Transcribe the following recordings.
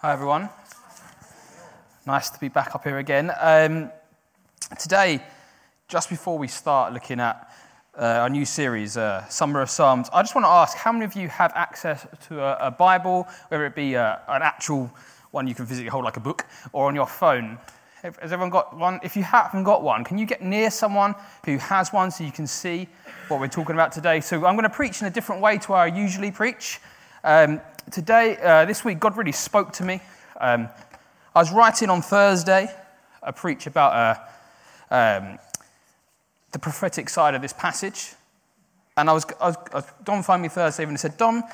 Hi, everyone. Nice to be back up here again. Um, today, just before we start looking at uh, our new series, uh, Summer of Psalms, I just want to ask how many of you have access to a, a Bible, whether it be uh, an actual one you can physically hold like a book, or on your phone? Has everyone got one? If you haven't got one, can you get near someone who has one so you can see what we're talking about today? So I'm going to preach in a different way to how I usually preach. Um, today, uh, this week, God really spoke to me. Um, I was writing on Thursday a preach about uh, um, the prophetic side of this passage. And I was, I was, I was phoned me Thursday and said, Dom,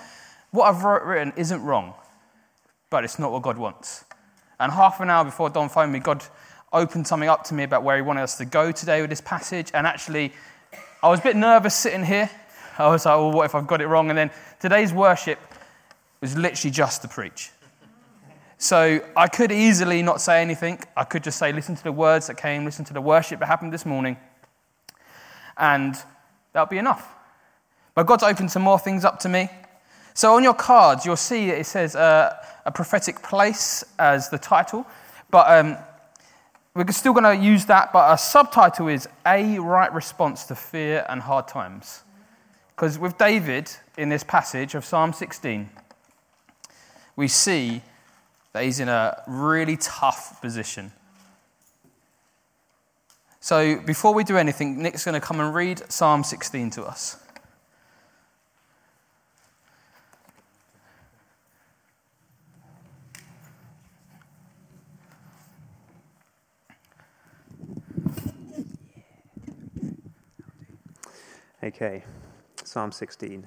what I've written isn't wrong, but it's not what God wants. And half an hour before Don phoned me, God opened something up to me about where He wanted us to go today with this passage. And actually, I was a bit nervous sitting here. I was like, well, what if I've got it wrong? And then today's worship was literally just to preach. So I could easily not say anything. I could just say, listen to the words that came, listen to the worship that happened this morning, and that'll be enough. But God's opened some more things up to me. So on your cards, you'll see it says uh, a prophetic place as the title, but um, we're still going to use that. But a subtitle is A Right Response to Fear and Hard Times. Because with David in this passage of Psalm 16, we see that he's in a really tough position. So before we do anything, Nick's going to come and read Psalm 16 to us. Okay, Psalm 16.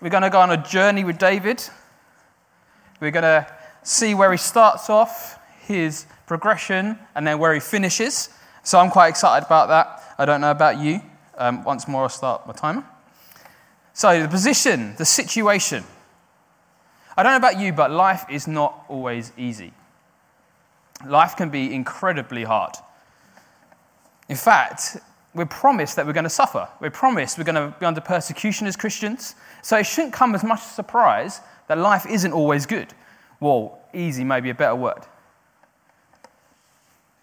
we're going to go on a journey with David. We're going to see where he starts off, his progression, and then where he finishes. So I'm quite excited about that. I don't know about you. Um, once more, I'll start my timer. So, the position, the situation. I don't know about you, but life is not always easy. Life can be incredibly hard. In fact, we're promised that we're going to suffer. We're promised we're going to be under persecution as Christians. So it shouldn't come as much surprise that life isn't always good. Well, easy may be a better word.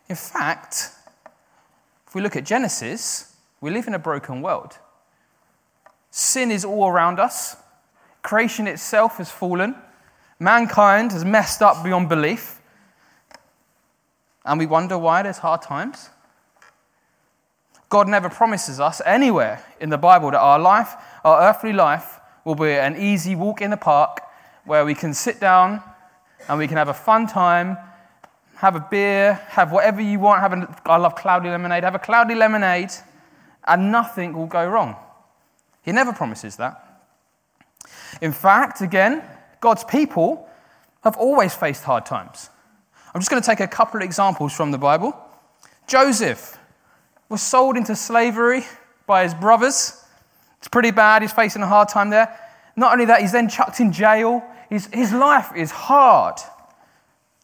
In fact, if we look at Genesis, we live in a broken world. Sin is all around us, creation itself has fallen, mankind has messed up beyond belief, and we wonder why there's hard times. God never promises us anywhere in the Bible that our life, our earthly life, will be an easy walk in the park where we can sit down and we can have a fun time, have a beer, have whatever you want. Have a, I love cloudy lemonade. Have a cloudy lemonade, and nothing will go wrong. He never promises that. In fact, again, God's people have always faced hard times. I'm just going to take a couple of examples from the Bible. Joseph was sold into slavery by his brothers. It's pretty bad. He's facing a hard time there. Not only that, he's then chucked in jail. His, his life is hard.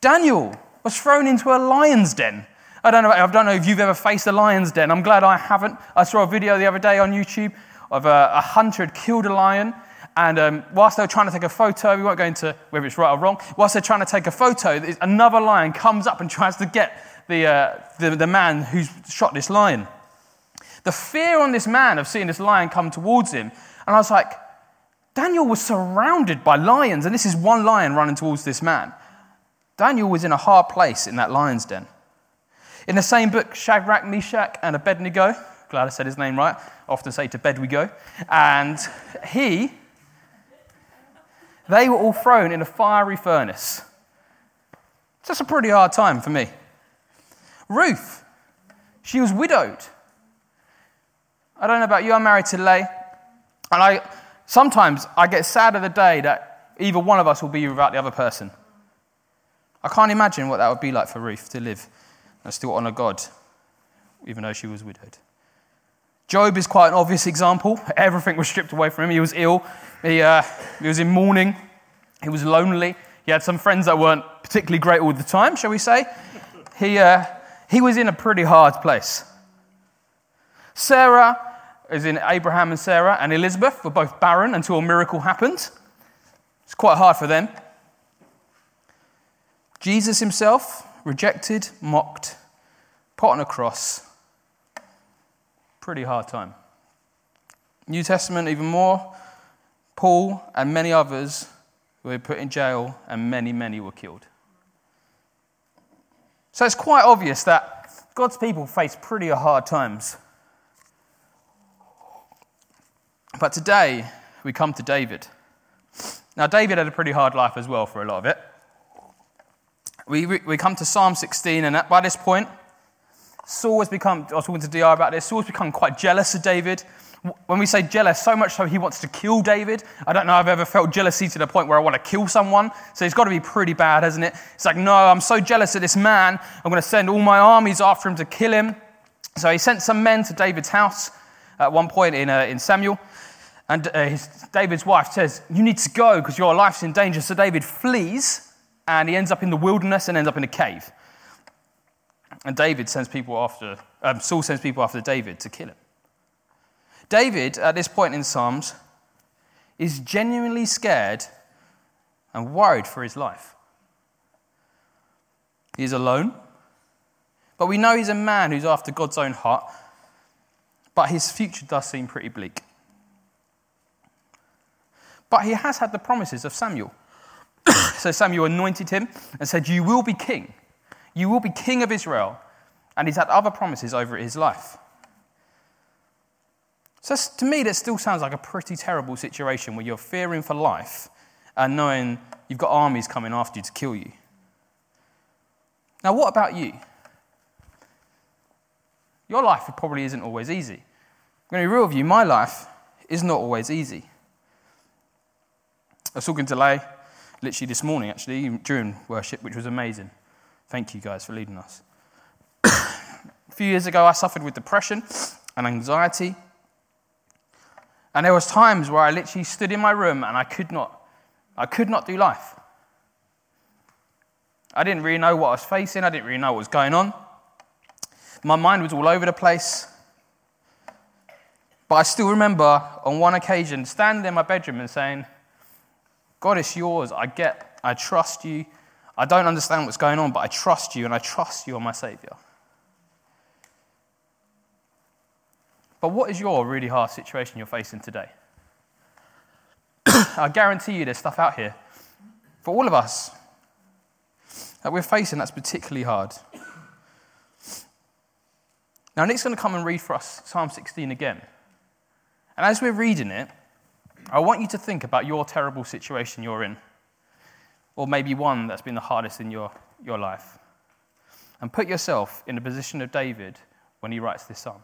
Daniel was thrown into a lion's den. I don't know, I don't know if you've ever faced a lion's den. I'm glad I haven't. I saw a video the other day on YouTube of a, a hunter had killed a lion. And um, whilst they were trying to take a photo, we won't go into whether it's right or wrong, whilst they're trying to take a photo, another lion comes up and tries to get the, uh, the, the man who's shot this lion. The fear on this man of seeing this lion come towards him. And I was like, Daniel was surrounded by lions, and this is one lion running towards this man. Daniel was in a hard place in that lion's den. In the same book, Shadrach, Meshach, and Abednego, glad I said his name right, I often say to bed we go, and he, they were all thrown in a fiery furnace. It's just a pretty hard time for me. Ruth, she was widowed. I don't know about you, I'm married to Lay, and I sometimes I get sad of the day that either one of us will be without the other person. I can't imagine what that would be like for Ruth to live and still honour God, even though she was widowed. Job is quite an obvious example. Everything was stripped away from him. He was ill, he, uh, he was in mourning, he was lonely. He had some friends that weren't particularly great all the time, shall we say. He, uh, he was in a pretty hard place. Sarah is in Abraham and Sarah and Elizabeth were both barren until a miracle happened. It's quite hard for them. Jesus himself, rejected, mocked, put on a cross. Pretty hard time. New Testament, even more. Paul and many others were put in jail, and many, many were killed. So it's quite obvious that God's people face pretty hard times. But today, we come to David. Now, David had a pretty hard life as well for a lot of it. We, we come to Psalm 16, and by this point, Saul has become, I was talking to DR about this, Saul's become quite jealous of David. When we say jealous, so much so he wants to kill David. I don't know I've ever felt jealousy to the point where I want to kill someone. So it's got to be pretty bad, hasn't it? It's like, no, I'm so jealous of this man. I'm going to send all my armies after him to kill him. So he sent some men to David's house at one point in, uh, in Samuel. And uh, his, David's wife says, You need to go because your life's in danger. So David flees and he ends up in the wilderness and ends up in a cave. And David sends people after, um, Saul sends people after David to kill him. David, at this point in Psalms, is genuinely scared and worried for his life. He's alone, but we know he's a man who's after God's own heart, but his future does seem pretty bleak. But he has had the promises of Samuel. so Samuel anointed him and said, You will be king. You will be king of Israel. And he's had other promises over his life. So to me, that still sounds like a pretty terrible situation where you're fearing for life and knowing you've got armies coming after you to kill you. Now, what about you? Your life probably isn't always easy. I'm going to be real with you, my life is not always easy. I was talking to Lay literally this morning, actually, during worship, which was amazing. Thank you guys for leading us. a few years ago, I suffered with depression and anxiety. And there was times where I literally stood in my room and I could not, I could not do life. I didn't really know what I was facing. I didn't really know what was going on. My mind was all over the place. But I still remember on one occasion standing in my bedroom and saying, God, it's yours. I get, I trust you. I don't understand what's going on, but I trust you and I trust you are my Savior. But what is your really hard situation you're facing today? I guarantee you there's stuff out here for all of us that we're facing that's particularly hard. Now, Nick's going to come and read for us Psalm 16 again. And as we're reading it, I want you to think about your terrible situation you're in, or maybe one that's been the hardest in your, your life. And put yourself in the position of David when he writes this psalm.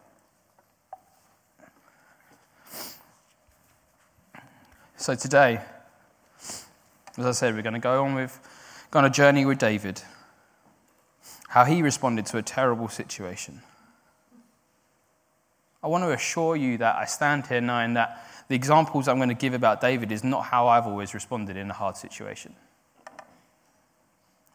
So today, as I said, we're going to go on with, go on a journey with David, how he responded to a terrible situation. I want to assure you that I stand here knowing that the examples I'm going to give about David is not how I've always responded in a hard situation.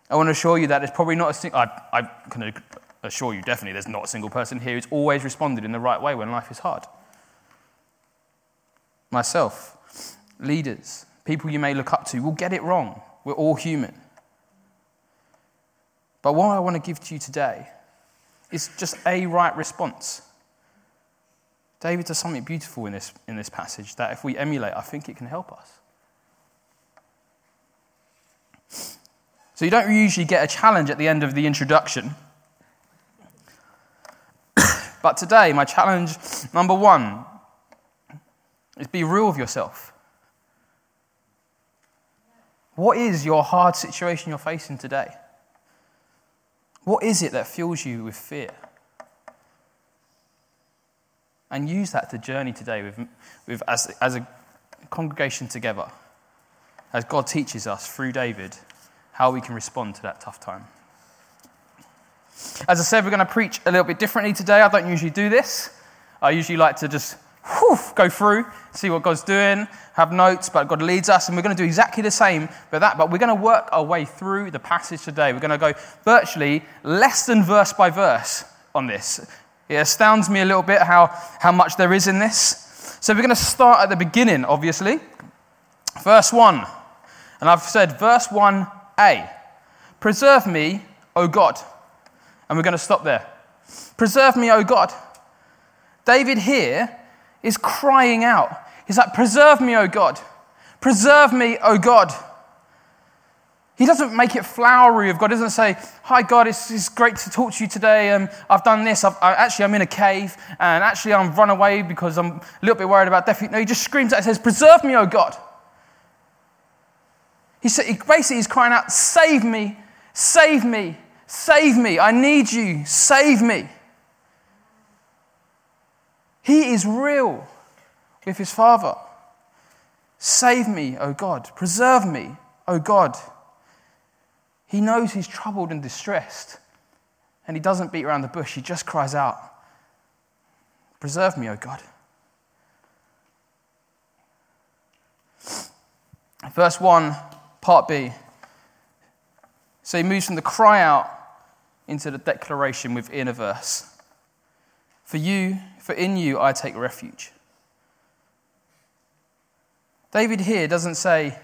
I want to assure you that there's probably not a single, I, I can assure you definitely there's not a single person here who's always responded in the right way when life is hard. Myself, leaders, people you may look up to, will get it wrong. We're all human. But what I want to give to you today is just a right response. David does something beautiful in this, in this passage that if we emulate, I think it can help us. So you don't usually get a challenge at the end of the introduction. but today, my challenge number one is be real with yourself. What is your hard situation you're facing today? What is it that fills you with fear? And use that to journey today with, with as, as a congregation together, as God teaches us through David how we can respond to that tough time. As I said, we're going to preach a little bit differently today. I don't usually do this. I usually like to just whew, go through, see what God's doing, have notes, but God leads us, and we're going to do exactly the same with that. But we're going to work our way through the passage today. We're going to go virtually less than verse by verse on this. It astounds me a little bit how, how much there is in this. So we're going to start at the beginning, obviously. Verse 1. And I've said, verse 1a. Preserve me, O God. And we're going to stop there. Preserve me, O God. David here is crying out. He's like, Preserve me, O God. Preserve me, O God. He doesn't make it flowery of God. He doesn't say, Hi, God, it's, it's great to talk to you today. Um, I've done this. I've, I, actually, I'm in a cave. And actually, I'm run away because I'm a little bit worried about death. No, he just screams out and says, Preserve me, O God. He, said, he basically is crying out, Save me, save me, save me. I need you, save me. He is real with his Father. Save me, O God. Preserve me, O God. He knows he's troubled and distressed. And he doesn't beat around the bush, he just cries out, Preserve me, O God. Verse 1, part B. So he moves from the cry out into the declaration within a verse. For you, for in you I take refuge. David here doesn't say,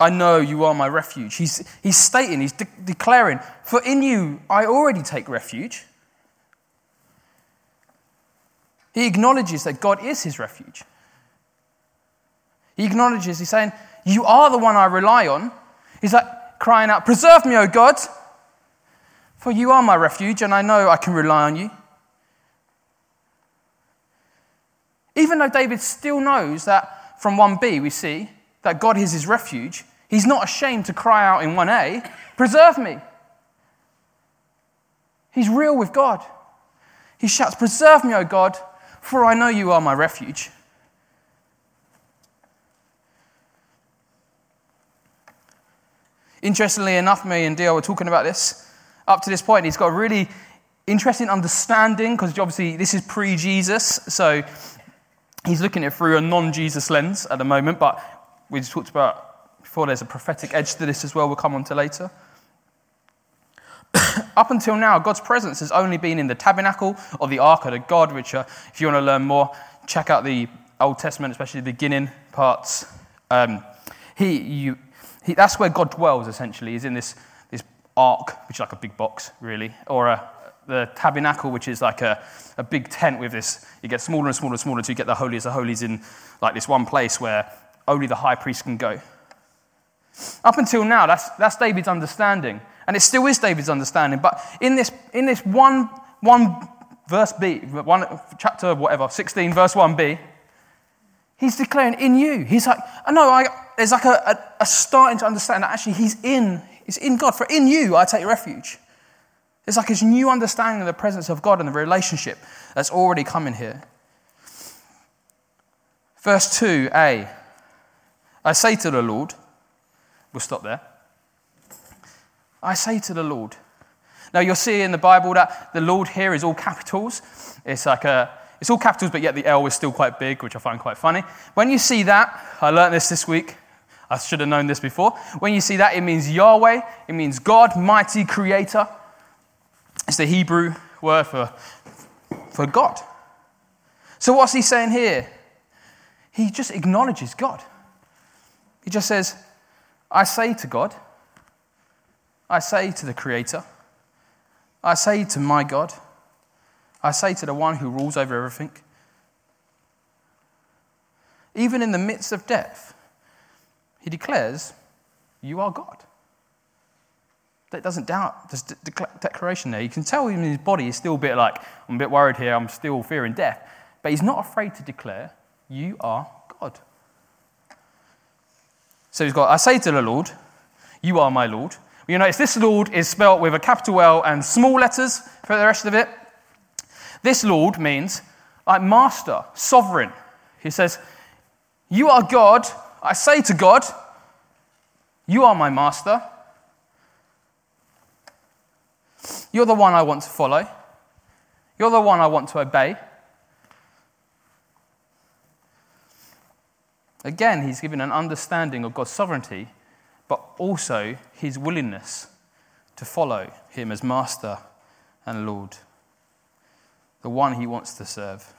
I know you are my refuge. He's, he's stating, he's de- declaring, For in you I already take refuge. He acknowledges that God is his refuge. He acknowledges, he's saying, You are the one I rely on. He's like crying out, Preserve me, O God, for you are my refuge, and I know I can rely on you. Even though David still knows that from 1b we see that God is his refuge, he's not ashamed to cry out in 1a, Preserve me. He's real with God. He shouts, Preserve me, O God, for I know you are my refuge. Interestingly enough, me and Dio were talking about this. Up to this point, he's got a really interesting understanding because obviously this is pre Jesus. So he's looking at it through a non Jesus lens at the moment. But we just talked about before there's a prophetic edge to this as well, we'll come on to later. Up until now, God's presence has only been in the tabernacle or the ark of the God, which, uh, if you want to learn more, check out the Old Testament, especially the beginning parts. Um, he, you, he, that's where God dwells, essentially. He's in this, this ark, which is like a big box, really, or a, the tabernacle, which is like a, a big tent with this. You get smaller and smaller and smaller until you get the holies of holies in like this one place where only the high priest can go. Up until now, that's, that's David's understanding. And it still is David's understanding. But in this, in this one, one verse B, one, chapter whatever, 16, verse 1b, he's declaring in you. He's like, I know, I, there's like a, a, a starting to understand that actually he's in, he's in God. For in you I take refuge. It's like his new understanding of the presence of God and the relationship that's already coming here. Verse 2a I say to the Lord, we'll stop there. I say to the Lord. Now you'll see in the Bible that the Lord here is all capitals. It's like a, it's all capitals, but yet the L is still quite big, which I find quite funny. When you see that, I learned this this week. I should have known this before. When you see that, it means Yahweh. It means God, mighty creator. It's the Hebrew word for, for God. So, what's he saying here? He just acknowledges God. He just says, I say to God, I say to the Creator, I say to my God, I say to the one who rules over everything, even in the midst of death, he declares, You are God. That doesn't doubt this declaration there. You can tell in his body he's still a bit like, I'm a bit worried here, I'm still fearing death. But he's not afraid to declare, You are God. So he's got, I say to the Lord, You are my Lord. You notice this Lord is spelt with a capital L and small letters for the rest of it. This Lord means like master, sovereign. He says, You are God. I say to God, You are my master. You're the one I want to follow. You're the one I want to obey. Again, he's given an understanding of God's sovereignty, but also his willingness to follow him as master and Lord, the one he wants to serve.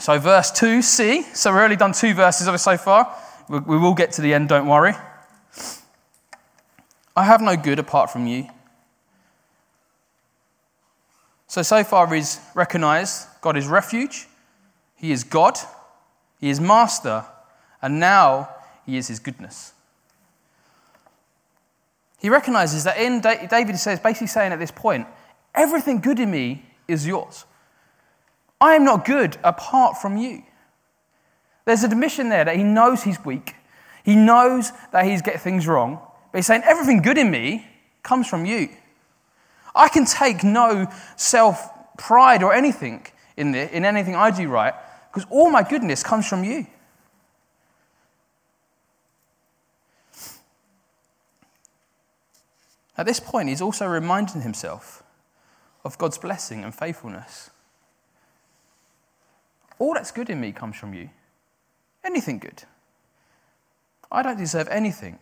So, verse 2c. So, we've only done two verses of it so far. We will get to the end, don't worry. I have no good apart from you. So, so far, he's recognized God is refuge, He is God, He is master, and now He is His goodness. He recognizes that in David says, basically saying at this point, everything good in me is yours. I am not good apart from you. There's an admission there that he knows he's weak. He knows that he's getting things wrong. But he's saying, everything good in me comes from you. I can take no self pride or anything in, the, in anything I do right because all my goodness comes from you. At this point, he's also reminding himself of God's blessing and faithfulness. All that's good in me comes from you. Anything good. I don't deserve anything.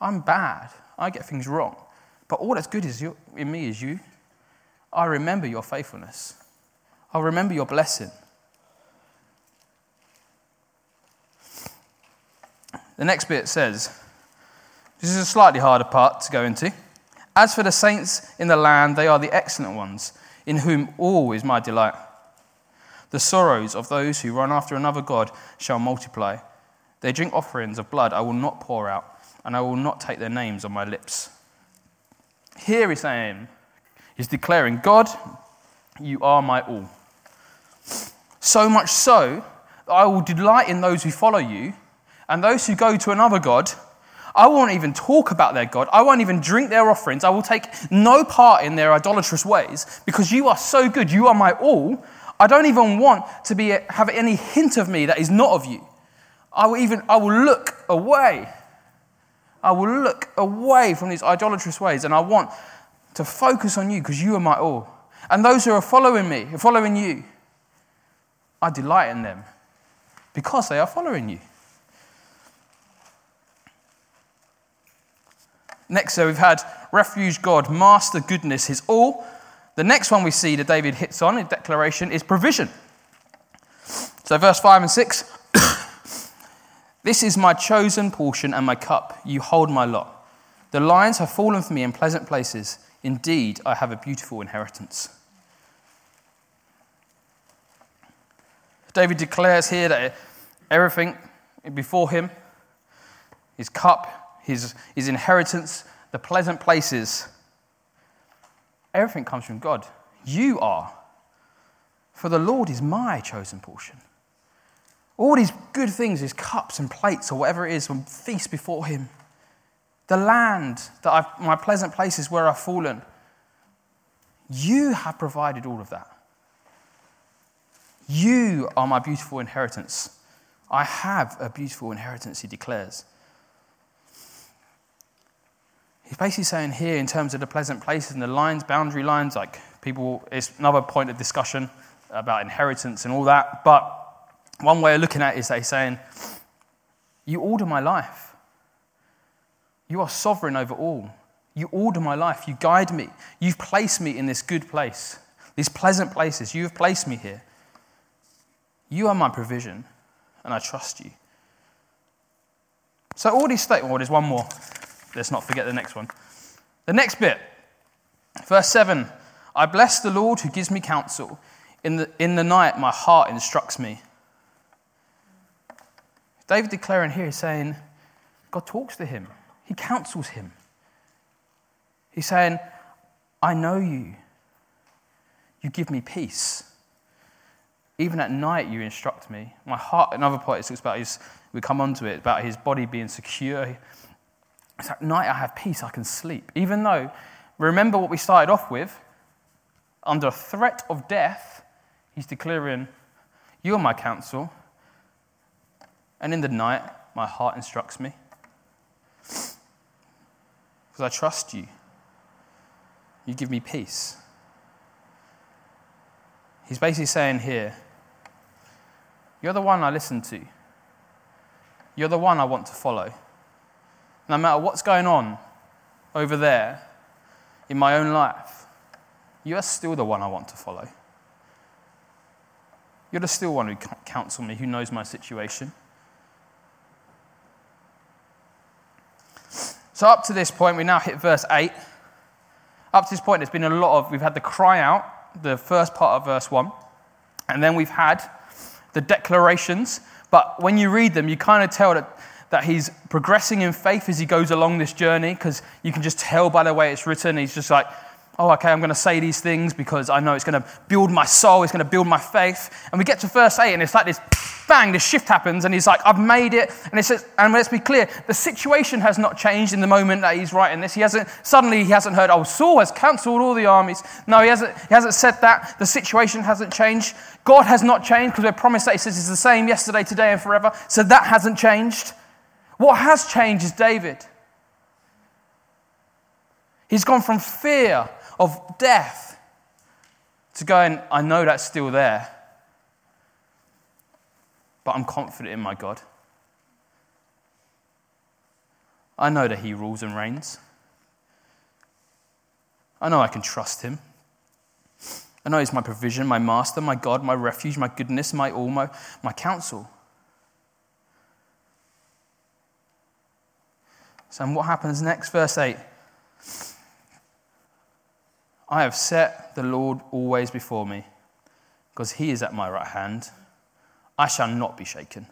I'm bad. I get things wrong. But all that's good is you, in me is you. I remember your faithfulness. I remember your blessing. The next bit says, this is a slightly harder part to go into. As for the saints in the land, they are the excellent ones, in whom all is my delight. The sorrows of those who run after another God shall multiply. They drink offerings of blood I will not pour out, and I will not take their names on my lips. Here he's saying, um, he's declaring, God, you are my all. So much so that I will delight in those who follow you, and those who go to another God, I won't even talk about their God. I won't even drink their offerings. I will take no part in their idolatrous ways because you are so good. You are my all. I don't even want to be, have any hint of me that is not of you. I will even, I will look away. I will look away from these idolatrous ways and I want to focus on you because you are my all. And those who are following me, following you, I delight in them because they are following you. Next, so we've had refuge, God, master, goodness, his all. The next one we see that David hits on in declaration is provision. So, verse 5 and 6 This is my chosen portion and my cup. You hold my lot. The lions have fallen for me in pleasant places. Indeed, I have a beautiful inheritance. David declares here that everything before him, his cup, his, his inheritance, the pleasant places, everything comes from God. You are. For the Lord is my chosen portion. All these good things, his cups and plates or whatever it is, when feast before him. The land that I've, my pleasant places where I've fallen. You have provided all of that. You are my beautiful inheritance. I have a beautiful inheritance, he declares. He's basically saying here, in terms of the pleasant places and the lines, boundary lines, like people, it's another point of discussion about inheritance and all that. But one way of looking at it is he's saying, You order my life. You are sovereign over all. You order my life. You guide me. You've placed me in this good place, these pleasant places. You have placed me here. You are my provision, and I trust you. So, all these statements, well, there's one more. Let's not forget the next one. The next bit, verse 7 I bless the Lord who gives me counsel. In the, in the night, my heart instructs me. David declaring here is saying, God talks to him, he counsels him. He's saying, I know you. You give me peace. Even at night, you instruct me. My heart, another point, it about his, we come on to it, about his body being secure. It's at night I have peace, I can sleep. Even though, remember what we started off with, under threat of death, he's declaring, You are my counsel. And in the night, my heart instructs me. Because I trust you. You give me peace. He's basically saying here, you're the one I listen to. You're the one I want to follow. No matter what's going on over there in my own life, you are still the one I want to follow. You're the still one who counsel me, who knows my situation. So, up to this point, we now hit verse 8. Up to this point, there's been a lot of, we've had the cry out, the first part of verse 1, and then we've had the declarations, but when you read them, you kind of tell that, that he's progressing in faith as he goes along this journey because you can just tell by the way it's written. He's just like, oh, okay, I'm going to say these things because I know it's going to build my soul, it's going to build my faith. And we get to verse 8, and it's like this bang, this shift happens, and he's like, I've made it. And, it says, and let's be clear, the situation has not changed in the moment that he's writing this. He hasn't, suddenly he hasn't heard, oh, Saul has cancelled all the armies. No, he hasn't, he hasn't said that. The situation hasn't changed. God has not changed because we're promised that he says he's the same yesterday, today, and forever. So that hasn't changed. What has changed is David. He's gone from fear of death to going, I know that's still there, but I'm confident in my God. I know that He rules and reigns. I know I can trust Him. I know He's my provision, my master, my God, my refuge, my goodness, my all, my, my counsel. So, what happens next? Verse 8. I have set the Lord always before me, because he is at my right hand. I shall not be shaken.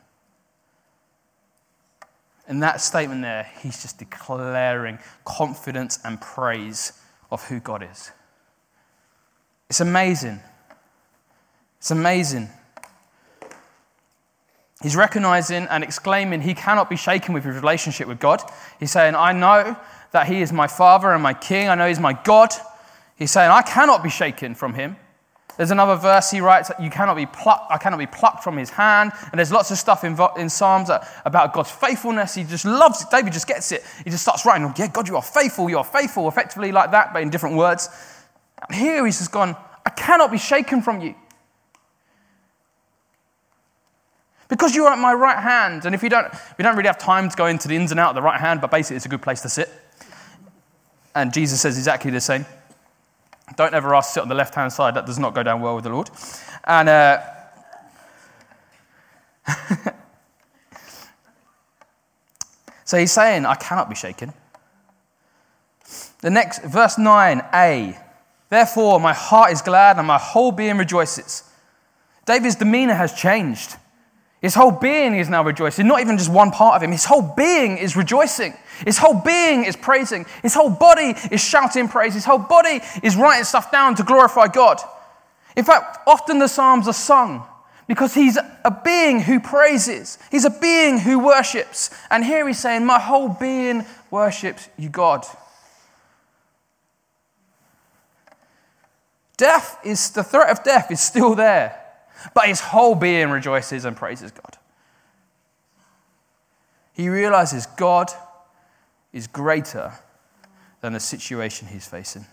In that statement there, he's just declaring confidence and praise of who God is. It's amazing. It's amazing. He's recognizing and exclaiming he cannot be shaken with his relationship with God. He's saying, I know that he is my father and my king. I know he's my God. He's saying, I cannot be shaken from him. There's another verse he writes, you cannot be plucked, I cannot be plucked from his hand. And there's lots of stuff in, in Psalms about God's faithfulness. He just loves it. David just gets it. He just starts writing, yeah, God, you are faithful, you are faithful, effectively like that, but in different words. And here he's just gone, I cannot be shaken from you. Because you are at my right hand. And if you don't, we don't really have time to go into the ins and out of the right hand, but basically it's a good place to sit. And Jesus says exactly the same. Don't ever ask to sit on the left hand side. That does not go down well with the Lord. And uh, so he's saying, I cannot be shaken. The next, verse 9a. Therefore, my heart is glad and my whole being rejoices. David's demeanor has changed. His whole being is now rejoicing, not even just one part of him. His whole being is rejoicing. His whole being is praising. His whole body is shouting praise. His whole body is writing stuff down to glorify God. In fact, often the Psalms are sung because he's a being who praises, he's a being who worships. And here he's saying, My whole being worships you, God. Death is, the threat of death is still there but his whole being rejoices and praises God. He realizes God is greater than the situation he's facing.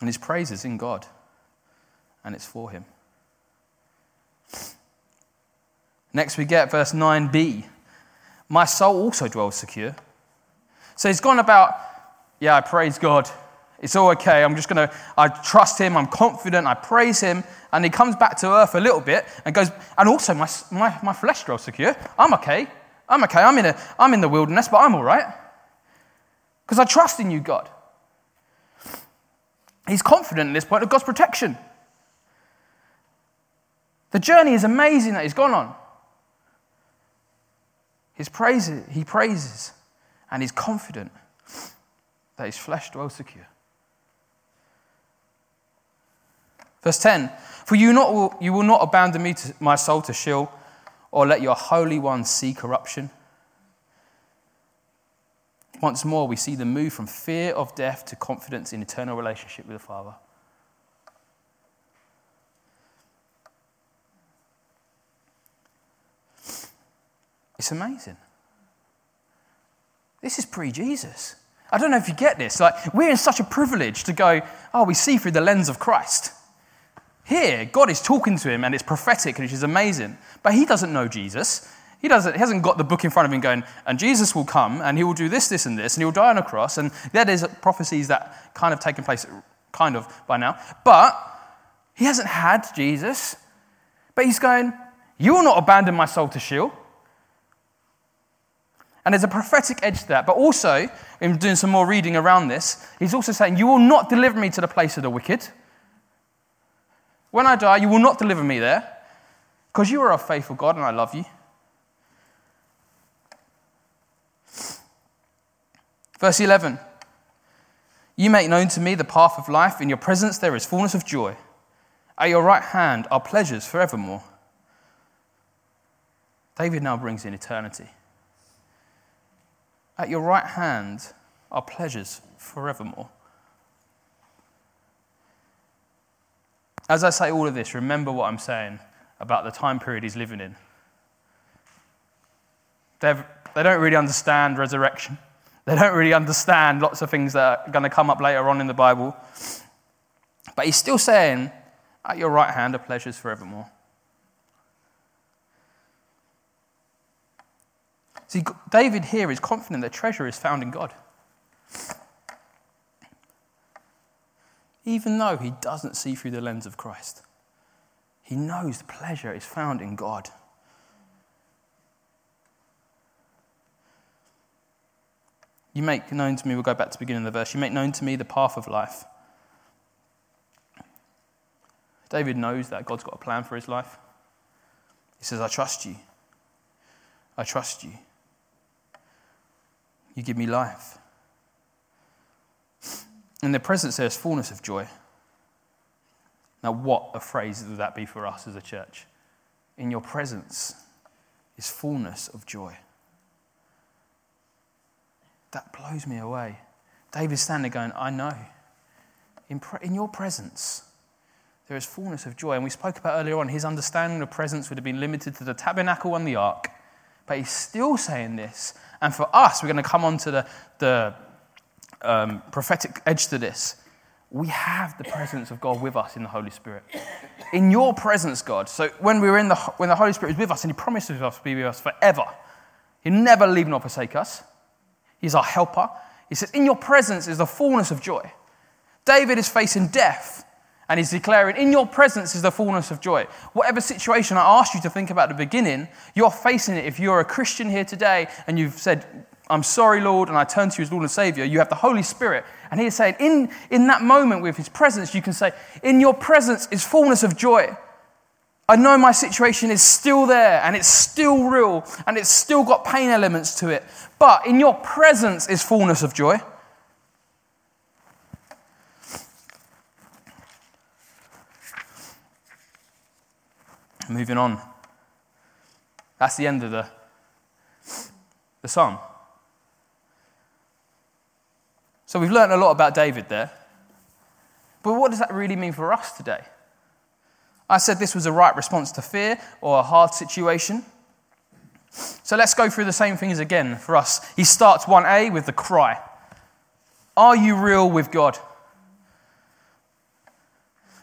And his praise is in God, and it's for him. Next, we get verse 9b. My soul also dwells secure. So he's gone about, yeah, I praise God. It's all okay. I'm just going to, I trust him. I'm confident. I praise him. And he comes back to earth a little bit and goes, and also my, my, my flesh dwells secure. I'm okay. I'm okay. I'm in, a, I'm in the wilderness, but I'm all right. Because I trust in you, God. He's confident at this point of God's protection. The journey is amazing that he's gone on. His praises, he praises and he's confident that his flesh dwells secure. Verse 10 For you, not, you will not abandon me to, my soul to Sheol, or let your Holy One see corruption. Once more, we see the move from fear of death to confidence in eternal relationship with the Father. It's amazing. This is pre Jesus. I don't know if you get this. Like, we're in such a privilege to go, oh, we see through the lens of Christ. Here, God is talking to him and it's prophetic, which is amazing. But he doesn't know Jesus. He, doesn't, he hasn't got the book in front of him going, and Jesus will come and he will do this, this, and this, and he will die on a cross. And there there's prophecies that kind of taken place, kind of, by now. But he hasn't had Jesus. But he's going, You will not abandon my soul to Sheol. And there's a prophetic edge to that. But also, in doing some more reading around this, he's also saying, You will not deliver me to the place of the wicked. When I die, you will not deliver me there, because you are a faithful God and I love you. Verse 11 You make known to me the path of life. In your presence there is fullness of joy. At your right hand are pleasures forevermore. David now brings in eternity. At your right hand are pleasures forevermore. As I say all of this, remember what I'm saying about the time period he's living in. They've, they don't really understand resurrection. They don't really understand lots of things that are going to come up later on in the Bible. But he's still saying, At your right hand are pleasures forevermore. See, David here is confident that treasure is found in God. Even though he doesn't see through the lens of Christ. He knows pleasure is found in God. You make known to me, we'll go back to the beginning of the verse, you make known to me the path of life. David knows that God's got a plan for his life. He says, I trust you. I trust you. You give me life. In their presence, there is fullness of joy. Now, what a phrase would that be for us as a church? In your presence is fullness of joy. That blows me away. David's standing going, I know. In, pre- in your presence, there is fullness of joy. And we spoke about earlier on, his understanding of presence would have been limited to the tabernacle and the ark. But he's still saying this. And for us, we're going to come on to the, the um, prophetic edge to this. We have the presence of God with us in the Holy Spirit. In your presence, God. So when we're in the when the Holy Spirit is with us and He promises us to be with us forever, He'll never leave nor forsake us. He's our helper. He says, In your presence is the fullness of joy. David is facing death. And he's declaring, In your presence is the fullness of joy. Whatever situation I asked you to think about at the beginning, you're facing it. If you're a Christian here today and you've said, I'm sorry, Lord, and I turn to you as Lord and Savior, you have the Holy Spirit. And he's saying, in, in that moment with his presence, you can say, In your presence is fullness of joy. I know my situation is still there and it's still real and it's still got pain elements to it, but in your presence is fullness of joy. Moving on. That's the end of the, the psalm. So we've learned a lot about David there. But what does that really mean for us today? I said this was a right response to fear or a hard situation. So let's go through the same things again for us. He starts 1a with the cry Are you real with God?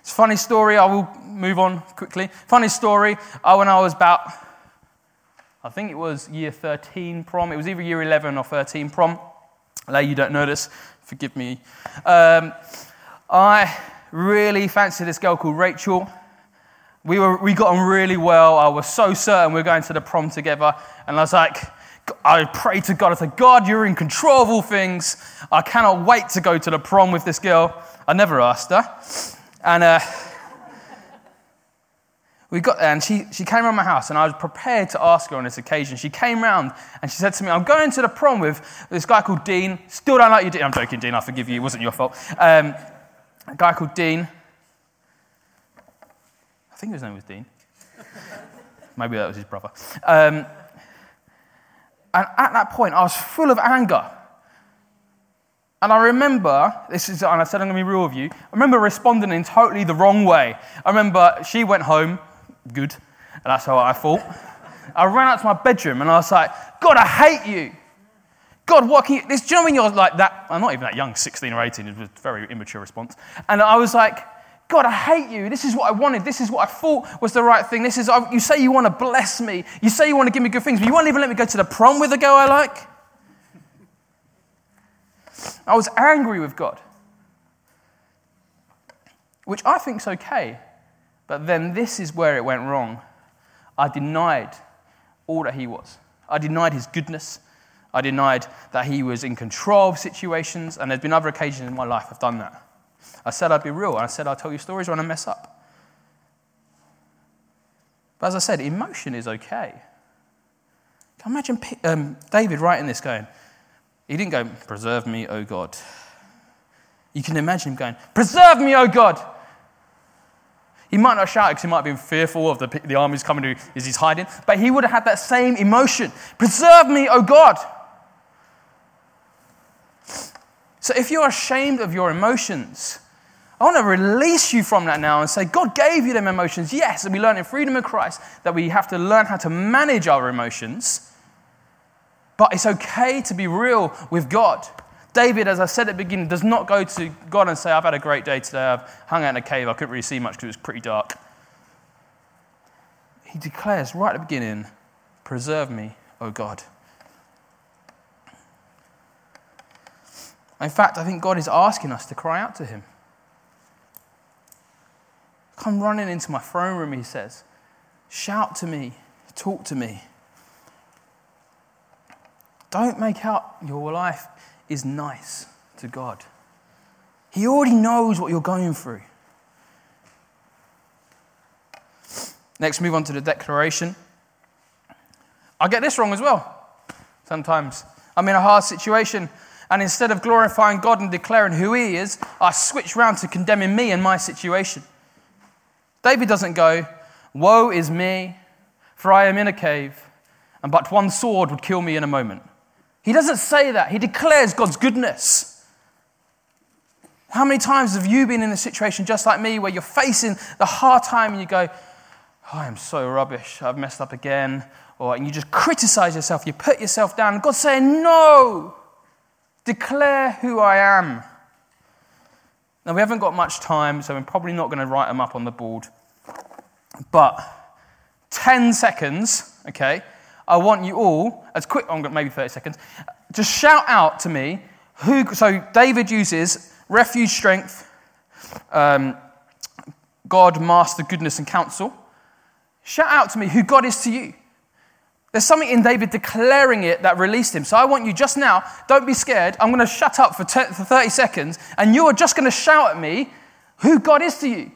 It's a funny story. I will move on quickly. Funny story. Uh, when I was about, I think it was year 13 prom. It was either year 11 or 13 prom. Now you don't know this. Forgive me. Um, I really fancied this girl called Rachel. We, were, we got on really well. I was so certain we were going to the prom together. And I was like, I prayed to God. I said, God, you're in control of all things. I cannot wait to go to the prom with this girl. I never asked her. And uh, we got there, and she, she came around my house, and I was prepared to ask her on this occasion. She came round, and she said to me, I'm going to the prom with this guy called Dean. Still don't like you, Dean. I'm joking, Dean. I forgive you. It wasn't your fault. Um, a guy called Dean. I think his name was Dean. Maybe that was his brother. Um, and at that point, I was full of anger. And I remember, this is, and I said I'm going to be real with you, I remember responding in totally the wrong way. I remember she went home, good, and that's how I thought. I ran out to my bedroom and I was like, God, I hate you. God, what can you, this, do you know when you're like that, I'm not even that young, 16 or 18, it was a very immature response. And I was like, God, I hate you. This is what I wanted. This is what I thought was the right thing. This is, you say you want to bless me. You say you want to give me good things, but you won't even let me go to the prom with a girl I like. I was angry with God, which I think is okay. But then this is where it went wrong. I denied all that He was. I denied His goodness. I denied that He was in control of situations. And there's been other occasions in my life I've done that. I said I'd be real. and I said I'd tell you stories when I mess up. But as I said, emotion is okay. Can imagine um, David writing this going, he didn't go, Preserve me, O God. You can imagine him going, Preserve me, O God. He might not shout because he might have been fearful of the, the armies coming to as he's hiding, but he would have had that same emotion. Preserve me, O God. So if you're ashamed of your emotions, I want to release you from that now and say, God gave you them emotions. Yes, and we learn in freedom of Christ that we have to learn how to manage our emotions. But it's okay to be real with God. David, as I said at the beginning, does not go to God and say, I've had a great day today. I've hung out in a cave. I couldn't really see much because it was pretty dark. He declares right at the beginning, Preserve me, O God. In fact, I think God is asking us to cry out to Him. Come running into my throne room, He says. Shout to me, talk to me. Don't make out your life is nice to God. He already knows what you're going through. Next, move on to the declaration. I get this wrong as well sometimes. I'm in a hard situation, and instead of glorifying God and declaring who He is, I switch around to condemning me and my situation. David doesn't go, Woe is me, for I am in a cave, and but one sword would kill me in a moment. He doesn't say that. He declares God's goodness. How many times have you been in a situation just like me where you're facing the hard time and you go, oh, I am so rubbish, I've messed up again, or and you just criticize yourself, you put yourself down, God's saying, No, declare who I am. Now, we haven't got much time, so I'm probably not going to write them up on the board. But 10 seconds, okay, I want you all, as quick, I'm going maybe 30 seconds, just shout out to me who, so David uses refuge, strength, um, God, master, goodness, and counsel. Shout out to me who God is to you. There's something in David declaring it that released him. So I want you just now, don't be scared. I'm going to shut up for, for 30 seconds, and you are just going to shout at me who God is to you.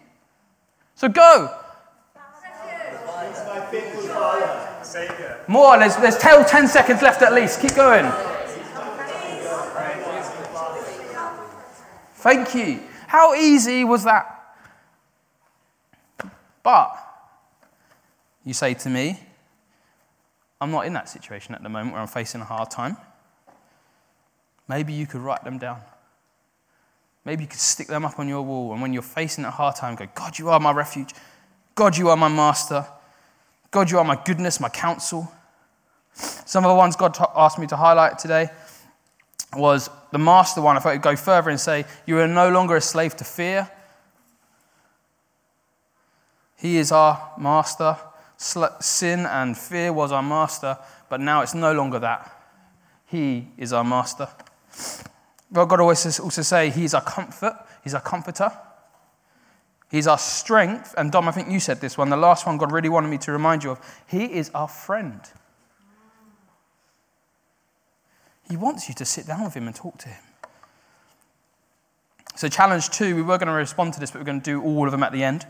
So go. More, there's, there's 10 seconds left at least. Keep going. Thank you. How easy was that? But you say to me, I'm not in that situation at the moment where I'm facing a hard time. Maybe you could write them down. Maybe you could stick them up on your wall, and when you're facing a hard time, go, God, you are my refuge. God, you are my master. God, you are my goodness, my counsel. Some of the ones God asked me to highlight today was the master one. I could go further and say, You are no longer a slave to fear. He is our master. Sin and fear was our master, but now it's no longer that. He is our master. Well, God always also say He's our comfort, He's our comforter. He's our strength. And Dom, I think you said this one, the last one God really wanted me to remind you of. He is our friend. He wants you to sit down with Him and talk to Him. So, challenge two, we were going to respond to this, but we're going to do all of them at the end.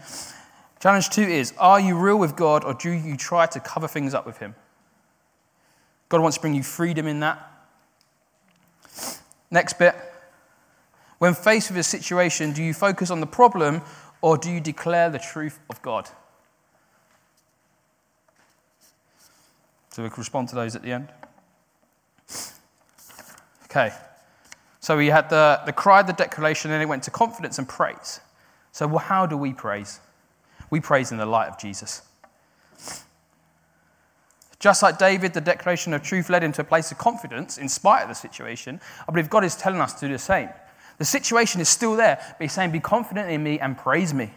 Challenge two is Are you real with God or do you try to cover things up with Him? God wants to bring you freedom in that. Next bit. When faced with a situation, do you focus on the problem or do you declare the truth of God? So we can respond to those at the end. Okay. So we had the, the cry, the declaration, and it went to confidence and praise. So, well, how do we praise? We praise in the light of Jesus. Just like David, the declaration of truth led him to a place of confidence in spite of the situation. I believe God is telling us to do the same. The situation is still there, but He's saying, Be confident in me and praise me.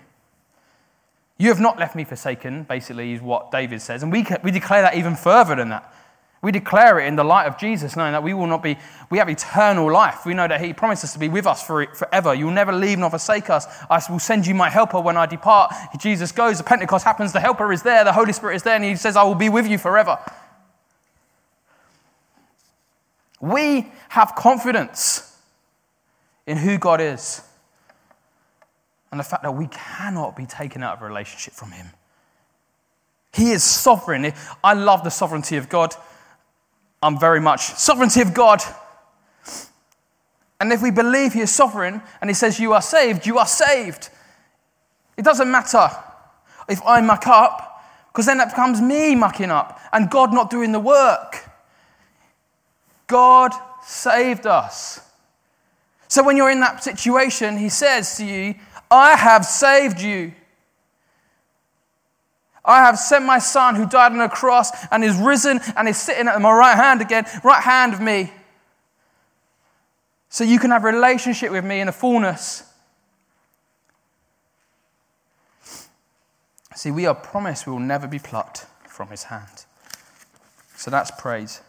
You have not left me forsaken, basically, is what David says. And we, we declare that even further than that. We declare it in the light of Jesus, knowing that we will not be, we have eternal life. We know that He promises to be with us for, forever. You will never leave nor forsake us. I will send you my helper when I depart. Jesus goes, the Pentecost happens, the helper is there, the Holy Spirit is there, and He says, I will be with you forever. We have confidence in who God is and the fact that we cannot be taken out of a relationship from Him. He is sovereign. I love the sovereignty of God. I'm very much sovereignty of God. And if we believe He is sovereign and He says, You are saved, you are saved. It doesn't matter if I muck up, because then that becomes me mucking up and God not doing the work. God saved us. So when you're in that situation, He says to you, I have saved you. I have sent my son who died on a cross and is risen and is sitting at my right hand again, right hand of me. So you can have a relationship with me in the fullness. See, we are promised we will never be plucked from his hand. So that's praise.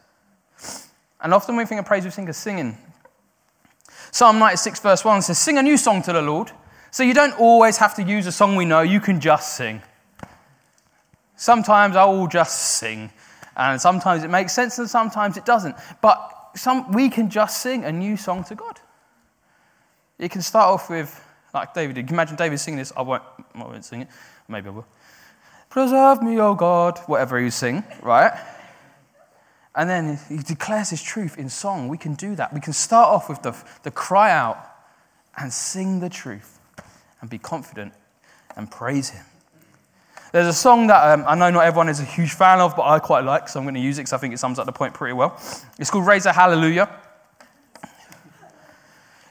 And often when we think of praise, we think of singing. Psalm 96, verse 1 says, Sing a new song to the Lord. So you don't always have to use a song we know, you can just sing. Sometimes I will just sing, and sometimes it makes sense and sometimes it doesn't. But some, we can just sing a new song to God. You can start off with, like David did. Imagine David singing this. I won't, I won't sing it. Maybe I will. Preserve me, O God, whatever you sing, right? And then he declares his truth in song. We can do that. We can start off with the, the cry out and sing the truth and be confident and praise him. There's a song that um, I know not everyone is a huge fan of, but I quite like, so I'm going to use it because I think it sums up the point pretty well. It's called Raise a Hallelujah.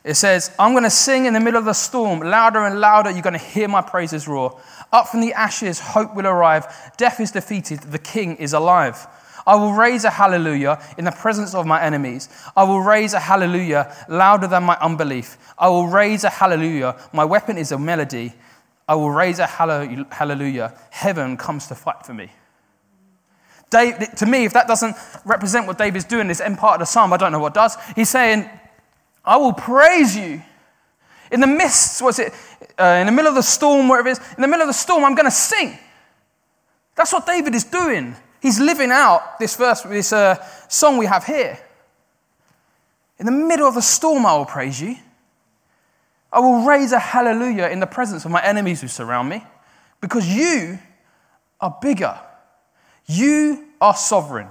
It says, I'm going to sing in the middle of the storm, louder and louder, you're going to hear my praises roar. Up from the ashes, hope will arrive. Death is defeated, the king is alive. I will raise a hallelujah in the presence of my enemies. I will raise a hallelujah louder than my unbelief. I will raise a hallelujah. My weapon is a melody. I will raise a hallelujah. Heaven comes to fight for me. Dave, to me, if that doesn't represent what David's doing, this end part of the psalm, I don't know what does. He's saying, I will praise you. In the midst, was it, uh, in the middle of the storm, wherever it is, in the middle of the storm, I'm going to sing. That's what David is doing. He's living out this verse, this uh, song we have here. In the middle of the storm, I will praise you. I will raise a hallelujah in the presence of my enemies who surround me because you are bigger. You are sovereign.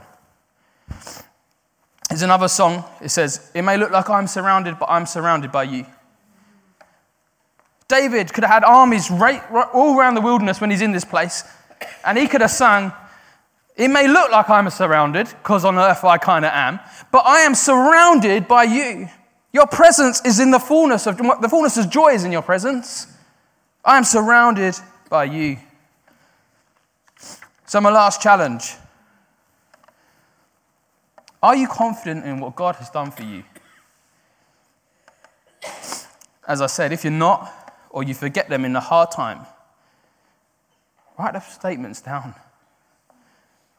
There's another song. It says, It may look like I'm surrounded, but I'm surrounded by you. David could have had armies right, right, all around the wilderness when he's in this place, and he could have sung, It may look like I'm surrounded, because on earth I kind of am, but I am surrounded by you. Your presence is in the fullness of the fullness of joy is in your presence. I am surrounded by you. So, my last challenge are you confident in what God has done for you? As I said, if you're not, or you forget them in the hard time, write the statements down.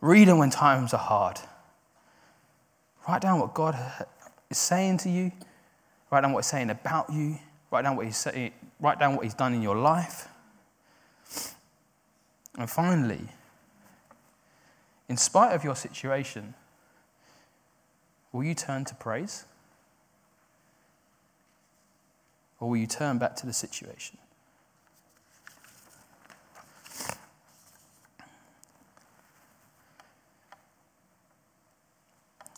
Read them when times are hard. Write down what God is saying to you. Write down what He's saying about you. Write down what He's saying, write down what He's done in your life. And finally, in spite of your situation, Will you turn to praise? Or will you turn back to the situation?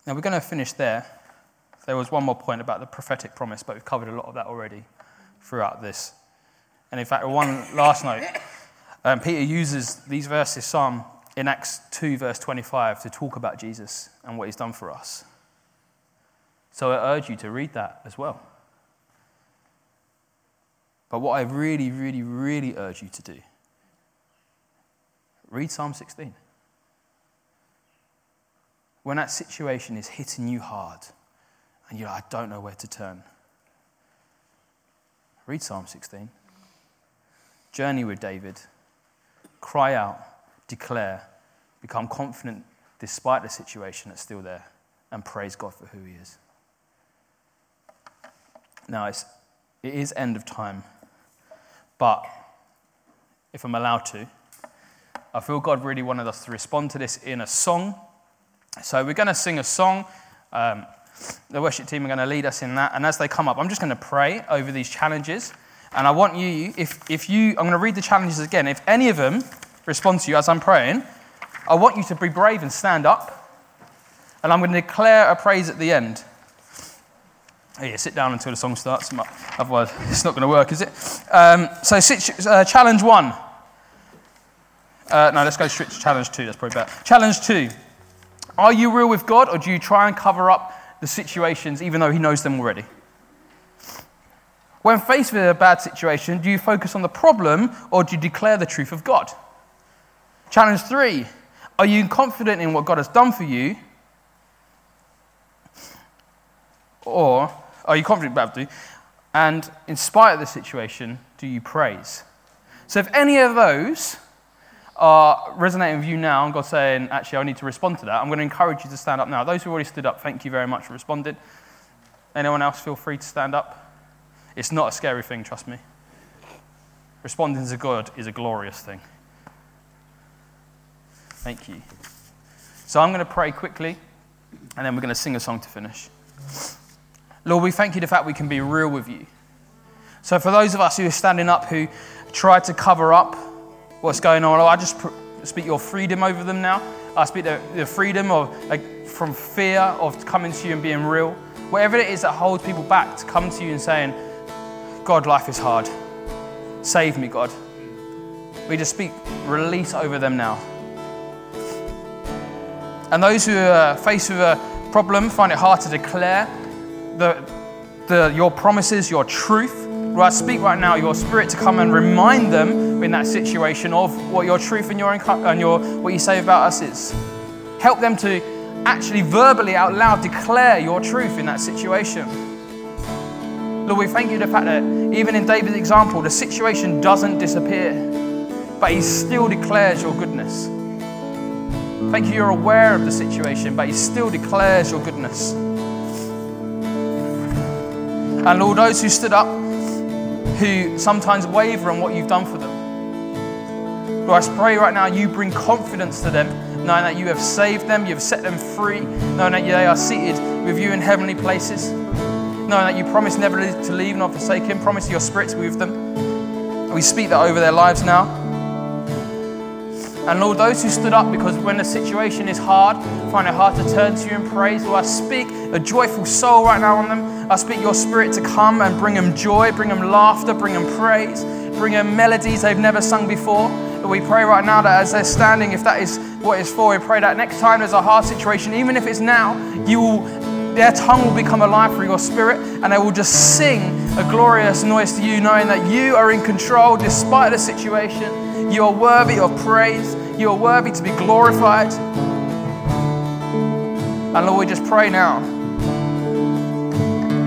Now we're going to finish there. There was one more point about the prophetic promise, but we've covered a lot of that already throughout this. And in fact, one last note um, Peter uses these verses, Psalm in Acts 2, verse 25, to talk about Jesus and what he's done for us. So I urge you to read that as well. But what I really, really, really urge you to do read Psalm 16. When that situation is hitting you hard and you're like, I don't know where to turn, read Psalm 16. Journey with David. Cry out, declare, become confident despite the situation that's still there, and praise God for who He is. Now, it's, it is end of time, but if I'm allowed to, I feel God really wanted us to respond to this in a song. So we're going to sing a song. Um, the worship team are going to lead us in that. And as they come up, I'm just going to pray over these challenges. And I want you, if, if you, I'm going to read the challenges again. If any of them respond to you as I'm praying, I want you to be brave and stand up. And I'm going to declare a praise at the end. Oh, yeah, sit down until the song starts. Otherwise, it's not going to work, is it? Um, so, uh, challenge one. Uh, no, let's go straight to challenge two. That's probably better. Challenge two. Are you real with God, or do you try and cover up the situations even though He knows them already? When faced with a bad situation, do you focus on the problem, or do you declare the truth of God? Challenge three. Are you confident in what God has done for you, or are you confident about to? And in spite of the situation, do you praise? So if any of those are resonating with you now, and God saying, actually, I need to respond to that, I'm going to encourage you to stand up now. Those who already stood up, thank you very much for responding. Anyone else feel free to stand up? It's not a scary thing, trust me. Responding to God is a glorious thing. Thank you. So I'm going to pray quickly, and then we're going to sing a song to finish. Lord, we thank you the fact we can be real with you. So, for those of us who are standing up who try to cover up what's going on, I just speak your freedom over them now. I speak the, the freedom of, like, from fear of coming to you and being real. Whatever it is that holds people back to come to you and saying, God, life is hard. Save me, God. We just speak release over them now. And those who are faced with a problem find it hard to declare the, the, your promises, your truth. Lord, I speak right now, your spirit to come and remind them in that situation of what your truth and your, and your what you say about us is. Help them to actually verbally out loud declare your truth in that situation. Lord, we thank you for the fact that even in David's example, the situation doesn't disappear, but he still declares your goodness. Thank you, you're aware of the situation, but He still declares your goodness. And Lord, those who stood up, who sometimes waver on what you've done for them, Lord, I pray right now you bring confidence to them, knowing that you have saved them, you've set them free, knowing that they are seated with you in heavenly places, knowing that you promise never to leave nor forsake Him, promise your spirit to be with them. We speak that over their lives now. And Lord, those who stood up because when the situation is hard, find it hard to turn to you in praise, Lord, I speak a joyful soul right now on them. I speak your spirit to come and bring them joy, bring them laughter, bring them praise, bring them melodies they've never sung before. We pray right now that as they're standing, if that is what it's for, we pray that next time there's a hard situation, even if it's now, you will their tongue will become alive through your spirit and they will just sing a glorious noise to you, knowing that you are in control despite the situation. You are worthy of praise. You are worthy to be glorified. And Lord, we just pray now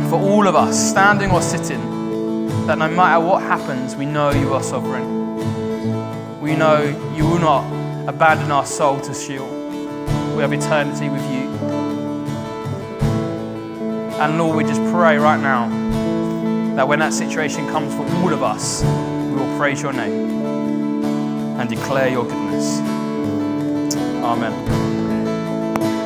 for all of us, standing or sitting, that no matter what happens, we know you are sovereign. We know you will not abandon our soul to Sheol. We have eternity with you. And Lord, we just pray right now that when that situation comes for all of us, we will praise your name and declare your goodness. Amen.